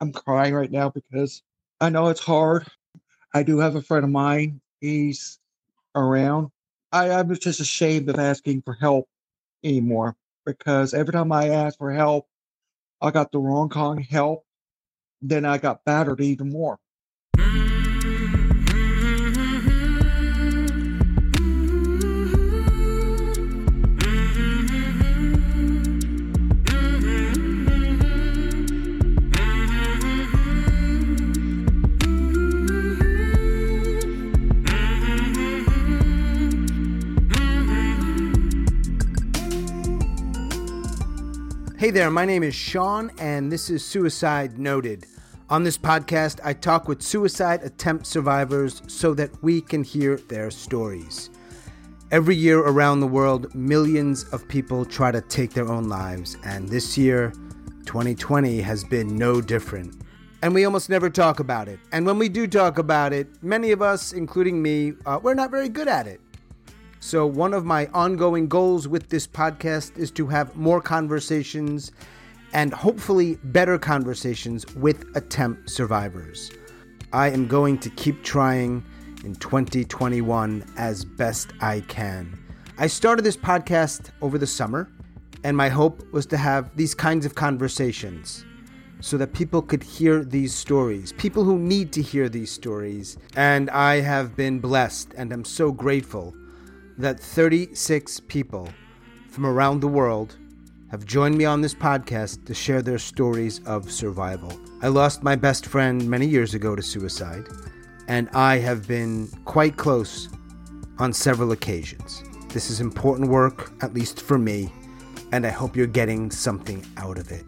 I'm crying right now because I know it's hard. I do have a friend of mine. He's around. I, I'm just ashamed of asking for help anymore because every time I ask for help, I got the wrong kind of help. Then I got battered even more. Hey there, my name is Sean, and this is Suicide Noted. On this podcast, I talk with suicide attempt survivors so that we can hear their stories. Every year around the world, millions of people try to take their own lives, and this year, 2020, has been no different. And we almost never talk about it. And when we do talk about it, many of us, including me, uh, we're not very good at it. So, one of my ongoing goals with this podcast is to have more conversations and hopefully better conversations with attempt survivors. I am going to keep trying in 2021 as best I can. I started this podcast over the summer, and my hope was to have these kinds of conversations so that people could hear these stories, people who need to hear these stories. And I have been blessed and I'm so grateful that 36 people from around the world have joined me on this podcast to share their stories of survival. I lost my best friend many years ago to suicide, and I have been quite close on several occasions. This is important work, at least for me, and I hope you're getting something out of it.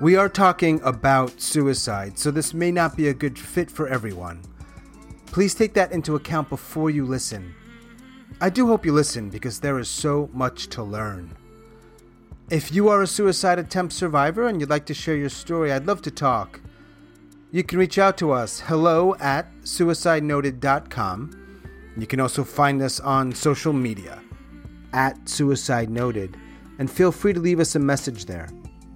We are talking about suicide, so this may not be a good fit for everyone. Please take that into account before you listen. I do hope you listen because there is so much to learn. If you are a suicide attempt survivor and you'd like to share your story, I'd love to talk. You can reach out to us, hello at suicidenoted.com. You can also find us on social media at Suicide Noted, and feel free to leave us a message there.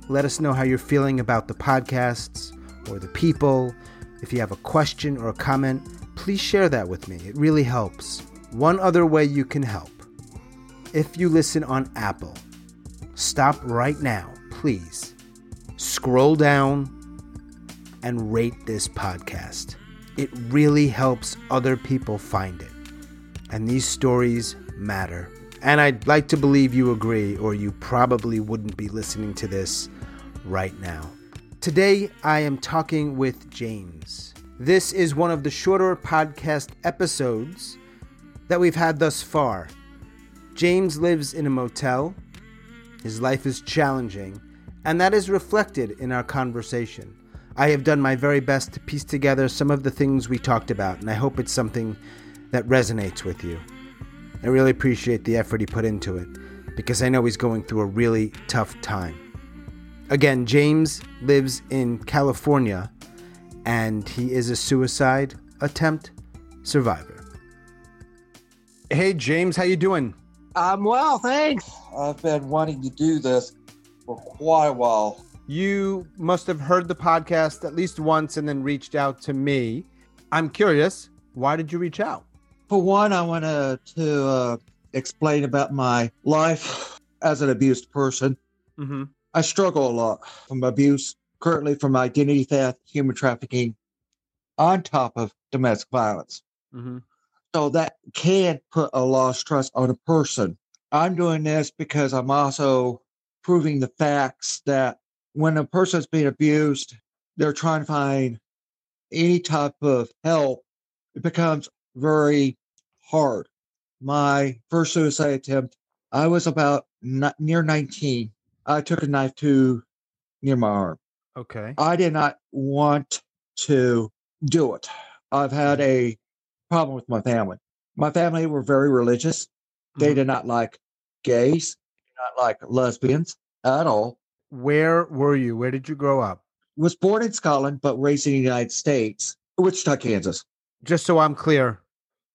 Let us know how you're feeling about the podcasts or the people. If you have a question or a comment, please share that with me. It really helps. One other way you can help if you listen on Apple, stop right now, please. Scroll down and rate this podcast. It really helps other people find it. And these stories matter. And I'd like to believe you agree, or you probably wouldn't be listening to this right now. Today, I am talking with James. This is one of the shorter podcast episodes that we've had thus far. James lives in a motel. His life is challenging, and that is reflected in our conversation. I have done my very best to piece together some of the things we talked about, and I hope it's something that resonates with you. I really appreciate the effort he put into it because I know he's going through a really tough time. Again, James lives in California and he is a suicide attempt survivor. Hey James, how you doing? I'm well, thanks. I've been wanting to do this for quite a while. You must have heard the podcast at least once and then reached out to me. I'm curious, why did you reach out? For one, I want to, to uh, explain about my life as an abused person. Mm-hmm. I struggle a lot from abuse, currently from identity theft, human trafficking, on top of domestic violence. Mm-hmm. So that can put a lost trust on a person. I'm doing this because I'm also proving the facts that when a person's being abused, they're trying to find any type of help. It becomes very hard. My first suicide attempt, I was about not near 19. I took a knife to near my arm. Okay. I did not want to do it. I've had mm-hmm. a problem with my family. My family were very religious. They Mhm. did not like gays, not like lesbians at all. Where were you? Where did you grow up? Was born in Scotland, but raised in the United States, Wichita, Kansas. Just so I'm clear,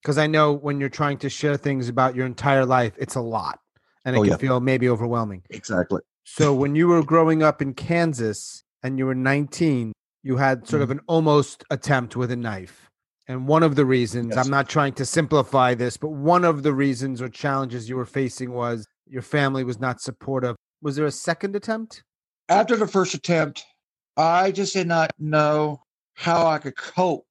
because I know when you're trying to share things about your entire life, it's a lot and it Oh, can yeah. feel maybe overwhelming. Exactly. So when you were growing up in Kansas and you were 19, you had sort of an almost attempt with a knife. And one of the reasons, Yes. I'm not trying to simplify this, but one of the reasons or challenges you were facing was your family was not supportive. Was there a second attempt? After the first attempt, I just did not know how I could cope.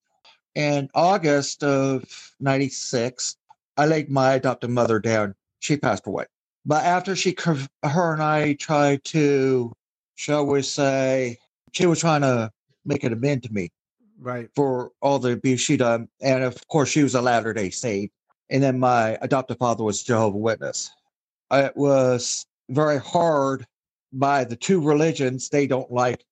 In August of 96, I laid my adopted mother down. She passed away. But after she, her and I tried to, shall we say, she was trying to make an amend to me Right. for all the abuse she done. And of course, she was a Latter day Saint. And then my adoptive father was Jehovah Witness. It was very hard by the two religions. They don't like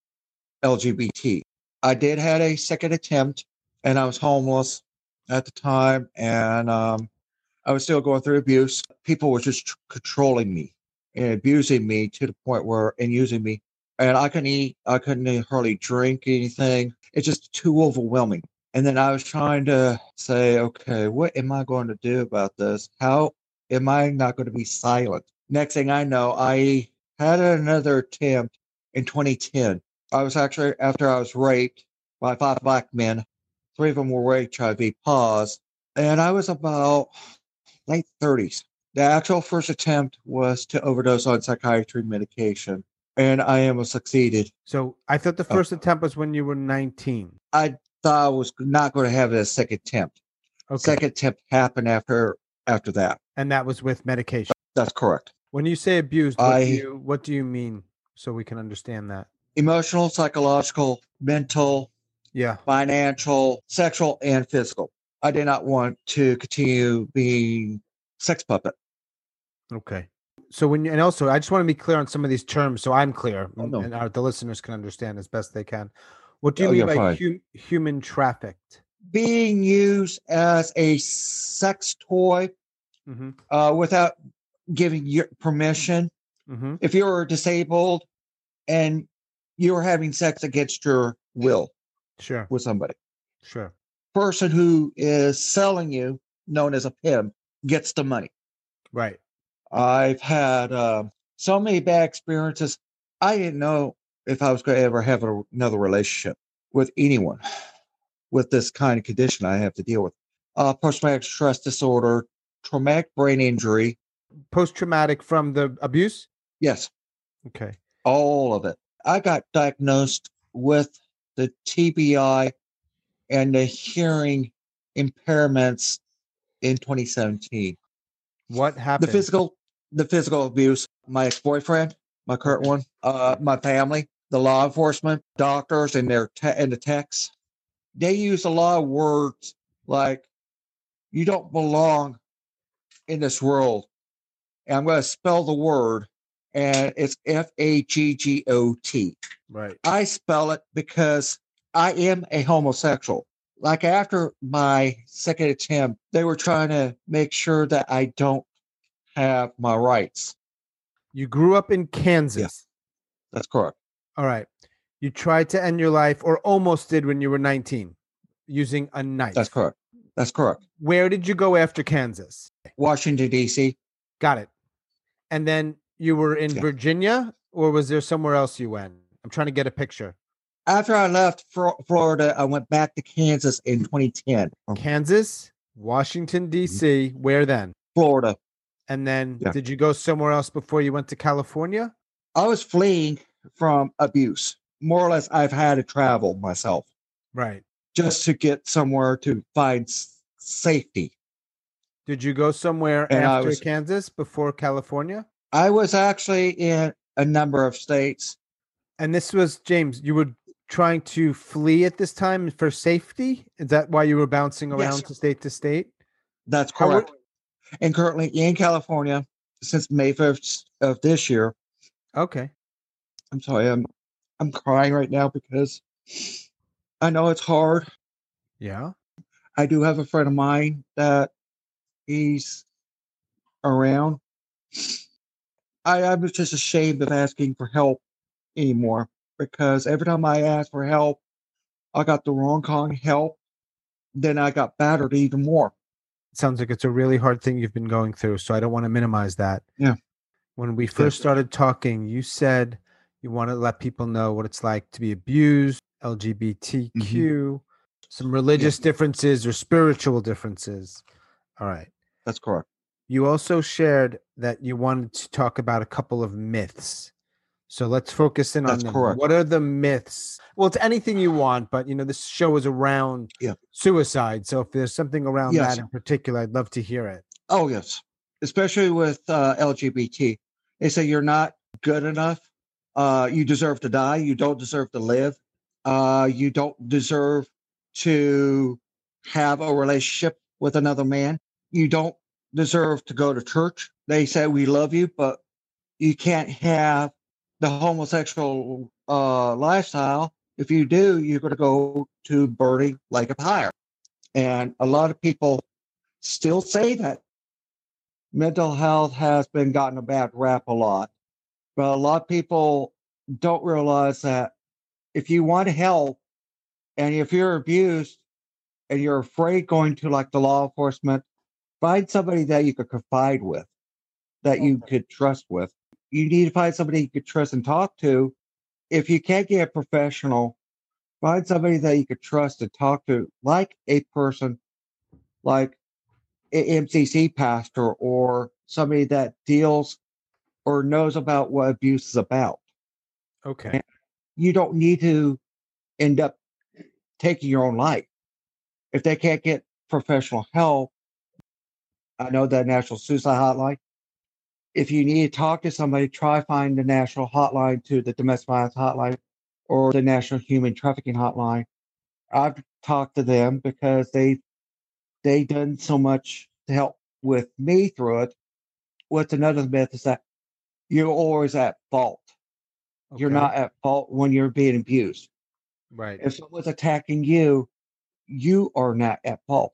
LGBT. I did had a second attempt, and I was homeless at the time, and um, I was still going through abuse. People were just tr- controlling me and abusing me to the point where and using me, and I couldn't eat. I couldn't hardly drink anything. It's just too overwhelming. And then I was trying to say, okay, what am I going to do about this? How am I not going to be silent? Next thing I know, I had another attempt in 2010. I was actually, after I was raped by five black men, three of them were HIV pause, and I was about late 30s. The actual first attempt was to overdose on psychiatry medication, and I almost succeeded. So I thought the Oh. first attempt was when you were 19. I thought I was not going to have a second attempt. Okay. Second attempt happened after after that. And that was with medication. That's correct. When you say abused, what, I- do you, what do you mean? So we can understand that. Emotional, psychological, mental, Yeah. financial, sexual, and physical. I did not want to continue being sex puppet. Okay. So when you, and also I just want to be clear on some of these terms so I'm clear Oh, and, no. and our, the listeners can understand as best they can. What do you Oh, mean by hum, human trafficked? Being used as a sex toy Mm-hmm. uh, without giving your permission. Mm-hmm. If you're disabled and you're having sex against your will Sure. with somebody, Sure. person who is selling you, known as a pimp, gets the money. Right. I've had um so many bad experiences. I didn't know if I was going to ever have a, another relationship with anyone with this kind of condition I have to deal with. Uh, Post traumatic stress disorder, traumatic brain injury. Post traumatic from the abuse? Yes, Okay. all of it. I got diagnosed with the TBI and the hearing impairments in 2017. What happened? the physical the physical abuse my ex-boyfriend my current one uh my family the law enforcement doctors and their te- and the techs they use a lot of words like you don't belong in this world and i'm going to spell the word and it's f-a-g-g-o-t Right. I spell it because I am a homosexual. Like after my second attempt, they were trying to make sure that I don't have my rights. You grew up in Kansas. Yes, That's correct. All right. You tried to end your life or almost did when you were 19 using a knife. That's correct. That's correct. Where did you go after Kansas? Washington D.C. Got it. And then you were in Yeah. Virginia or was there somewhere else you went? I'm trying to get a picture. After I left Fro- Florida, I went back to Kansas in 2010. Kansas, Washington, mm-hmm. D.C. Where then? Florida. And then Yeah. did you go somewhere else before you went to California? I was fleeing from abuse. More or less, I've had to travel myself Right. just to get somewhere to find s- safety. Did you go somewhere And after was- Kansas before California? I was actually in a number of states. And this was James, you were trying to flee at this time for safety? Is that why you were bouncing Yes. around to state to state? That's correct. and currently in California since May 1st of this year. Okay. I'm sorry, I'm I'm crying right now because I know it's hard. Yeah. I do have a friend of mine that he's around. I, I'm just ashamed of asking for help anymore because every time I ask for help, I got the wrong kind of help. Then I got battered even more. sounds like it's a really hard thing you've been going through. So I don't want to minimize that. Yeah. When we first started talking, you said you want to let people know what it's like to be abused, LGBTQ, mm-hmm. some religious yeah. differences or spiritual differences. All right. That's correct. You also shared that you wanted to talk about a couple of myths. So let's focus in That's on them. Correct. What are the myths? Well, it's anything you want, but you know, this show is around yeah. suicide. So if there's something around yes. that in particular, I'd love to hear it. Oh, yes. Especially with uh, LGBT. They say you're not good enough. Uh, you deserve to die. You don't deserve to live. Uh, you don't deserve to have a relationship with another man. You don't deserve to go to church. They say we love you, but you can't have the homosexual uh, lifestyle. If you do, you're going to go to burning lake of fire. And a lot of people still say that mental health has been gotten a bad rap a lot. But a lot of people don't realize that if you want help and if you're abused and you're afraid going to like the law enforcement, find somebody that you could confide with, that you could trust with. You need to find somebody you could trust and talk to. If you can't get a professional, find somebody that you could trust and talk to, like a person like an MCC pastor or somebody that deals or knows about what abuse is about. Okay. And you don't need to end up taking your own life. If they can't get professional help, I know the National Suicide Hotline. If you need to talk to somebody, try find the national hotline to the domestic violence hotline or the National Human Trafficking Hotline. I've talked to them because they they done so much to help with me through it. What's another myth is that you're always at fault. Okay. You're not at fault when you're being abused. Right. If someone's attacking you, you are not at fault.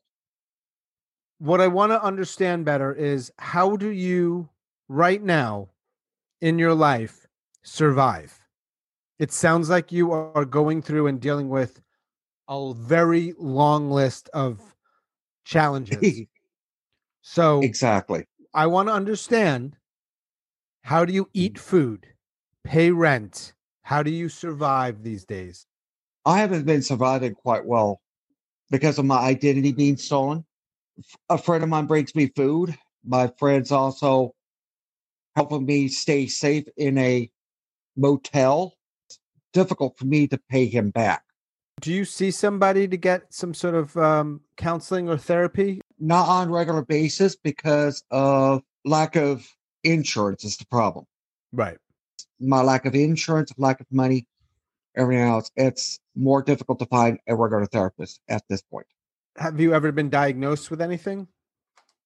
What I want to understand better is how do you right now in your life survive? It sounds like you are going through and dealing with a very long list of challenges. so Exactly. I want to understand how do you eat mm-hmm. food, pay rent? How do you survive these days? I haven't been surviving quite well because of my identity being stolen. A friend of mine brings me food. My friend's also helping me stay safe in a motel. It's difficult for me to pay him back. Do you see somebody to get some sort of um, counseling or therapy? Not on regular basis because of lack of insurance is the problem. Right. My lack of insurance, lack of money, everything else. It's more difficult to find a regular therapist at this point. Have you ever been diagnosed with anything?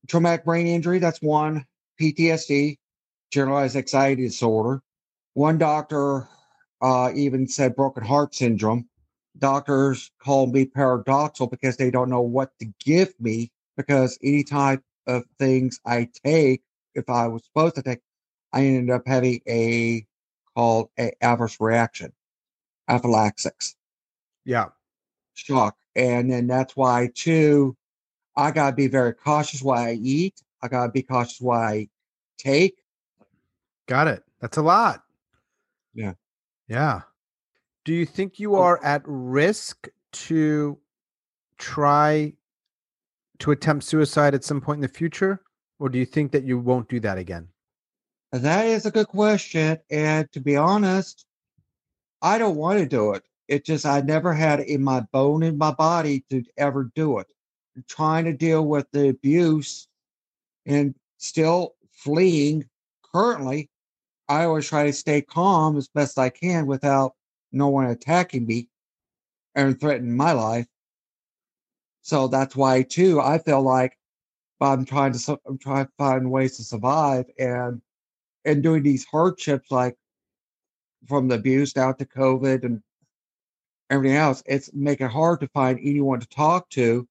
Traumatic brain injury, that's one. PTSD, generalized anxiety disorder. One doctor uh, even said broken heart syndrome. Doctors call me paradoxal because they don't know what to give me because any type of things I take if I was supposed to take, I ended up having a called a adverse reaction, anaphylaxis. Yeah. Shock. And then that's why too, I gotta be very cautious what I eat. I gotta be cautious what I take. Got it. That's a lot. Yeah. Yeah. Do you think you oh. are at risk to try to attempt suicide at some point in the future? Or do you think that you won't do that again? That is a good question. And to be honest, I don't want to do it. It just, I never had in my bone in my body to ever do it. I'm trying to deal with the abuse and still fleeing currently. I always try to stay calm as best I can without no one attacking me and threatening my life. So that's why, too, I feel like I'm trying to I'm trying to find ways to survive and and doing these hardships like from the abuse down to COVID and everything else. It's making it hard to find anyone to talk to.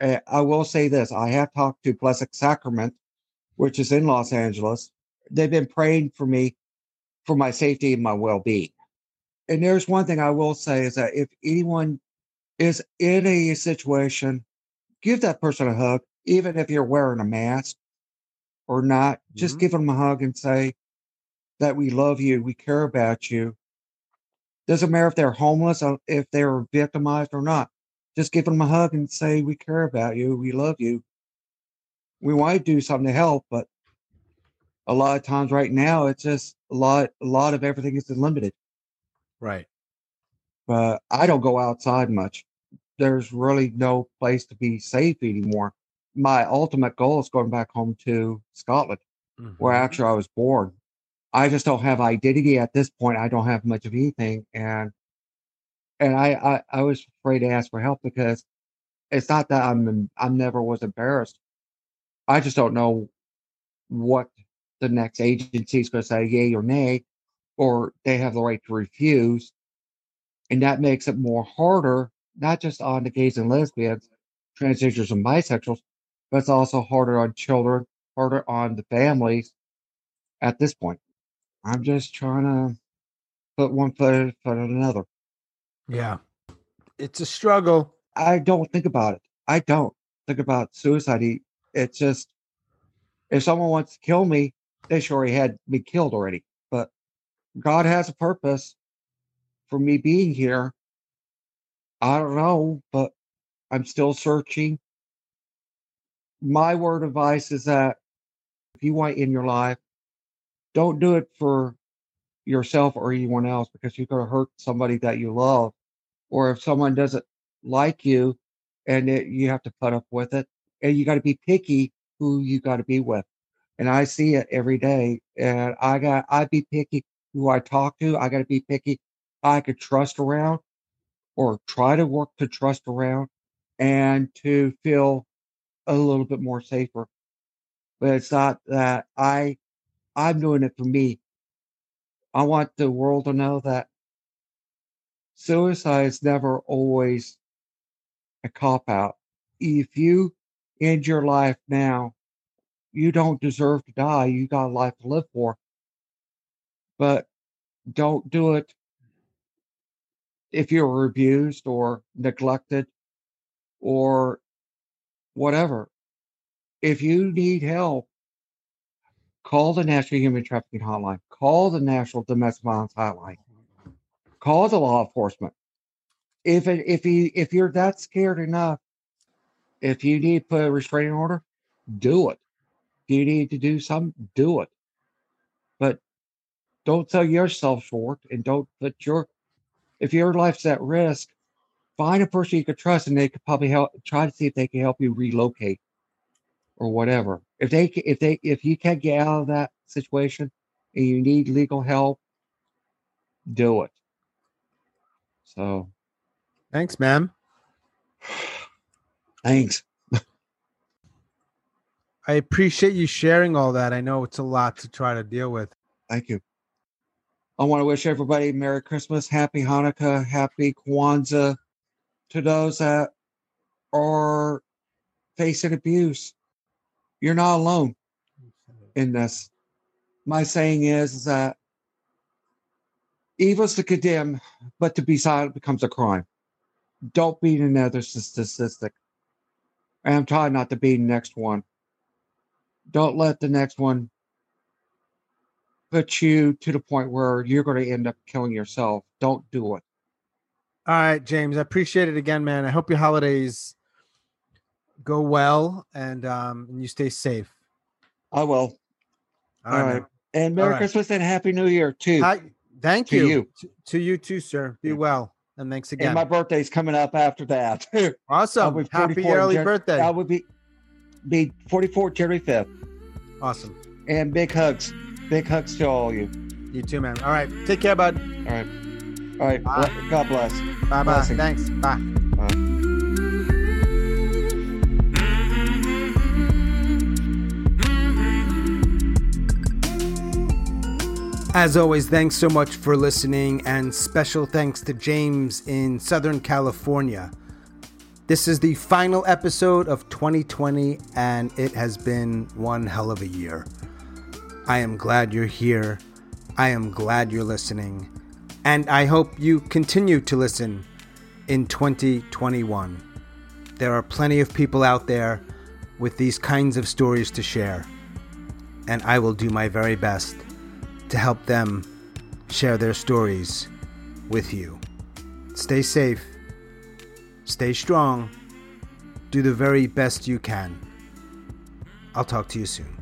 I will say this: I have talked to Blessed Sacrament, which is in Los Angeles. They've been praying for me for my safety and my well-being. And there's one thing I will say is that if anyone is in a situation, give that person a hug even if you're wearing a mask or not, just mm-hmm. give them a hug and say that we love you, we care about you, Doesn't matter if they're homeless, or if they're victimized or not. Just give them a hug and say, We care about you. We love you. We want to do something to help, but a lot of times right now, it's just a lot, a lot of everything is limited. Right. But I don't go outside much. There's really no place to be safe anymore. My ultimate goal is going back home to Scotland, where Mhm. actually I was born. I just don't have identity at this point. I don't have much of anything, and and I I, I was afraid to ask for help because it's not that I'm I'm never was embarrassed. I just don't know what the next agency is going to say, yay or nay, or they have the right to refuse, and that makes it more harder, not just on the gays and lesbians, transgenders and bisexuals, but it's also harder on children, harder on the families. At this point, I'm just trying to put one foot in front of another. Yeah. It's a struggle. I don't think about it. I don't think about suicide. It's just if someone wants to kill me, they already had me killed already. But God has a purpose for me being here. I don't know, but I'm still searching. My word of advice is that if you want in your life, don't do it for yourself or anyone else because you're going to hurt somebody that you love. Or if someone doesn't like you and it, you have to put up with it, and you got to be picky who you got to be with. And I see it every day. And I got, I be picky who I talk to. I got to be picky I could trust around or try to work to trust around and to feel a little bit more safer. But it's not that I I'm doing it for me. I want the world to know that suicide is never always a cop out. If you end your life now, you don't deserve to die. You got a life to live for. But don't do it if you're abused or neglected or whatever. If you need help, call the National Human Trafficking Hotline, call the National Domestic Violence Hotline, call the law enforcement. If it, if you if you're that scared enough, if you need to put a restraining order, do it. You need to do something, do it. But don't sell yourself short and don't put your if your life's at risk, find a person you could trust and they could probably help try to see if they can help you relocate or whatever. If they if they if you can't get out of that situation and you need legal help, do it. So Thanks, man. thanks. I appreciate you sharing all that. I know it's a lot to try to deal with. Thank you. I want to wish everybody Merry Christmas, Happy Hanukkah, Happy Kwanzaa to those that are facing abuse. You're not alone in this. My saying is, is that evil's to condemn, but to be silent becomes a crime. Don't be another statistic. I'm trying not to be the next one. Don't let the next one put you to the point where you're going to end up killing yourself. Don't do it. All right, James. I appreciate it again, man. I hope your holidays go well and um and you stay safe. I will. All All right. right. And Merry right. Christmas and Happy New Year too. Hi, thank To you. you. To, to you too, sir. Be Yeah. well. And thanks again. and my birthday's coming up after that. awesome. Happy early Jan- birthday. I would be be 44 January 5th. awesome. And big hugs. Big hugs to all of you. You too, man. All right. Take care, bud. All right. All right. Bye. God bless. Bye bye. Blessings. Thanks. Bye. Bye. As always, thanks so much for listening, and special thanks to James in Southern California. This is the final episode of 2020, and it has been one hell of a year. I am glad you're here. I am glad you're listening. And I hope you continue to listen in 2021. There are plenty of people out there with these kinds of stories to share. And I will do my very best to help them share their stories with you. Stay safe, stay strong, do the very best you can. I'll talk to you soon.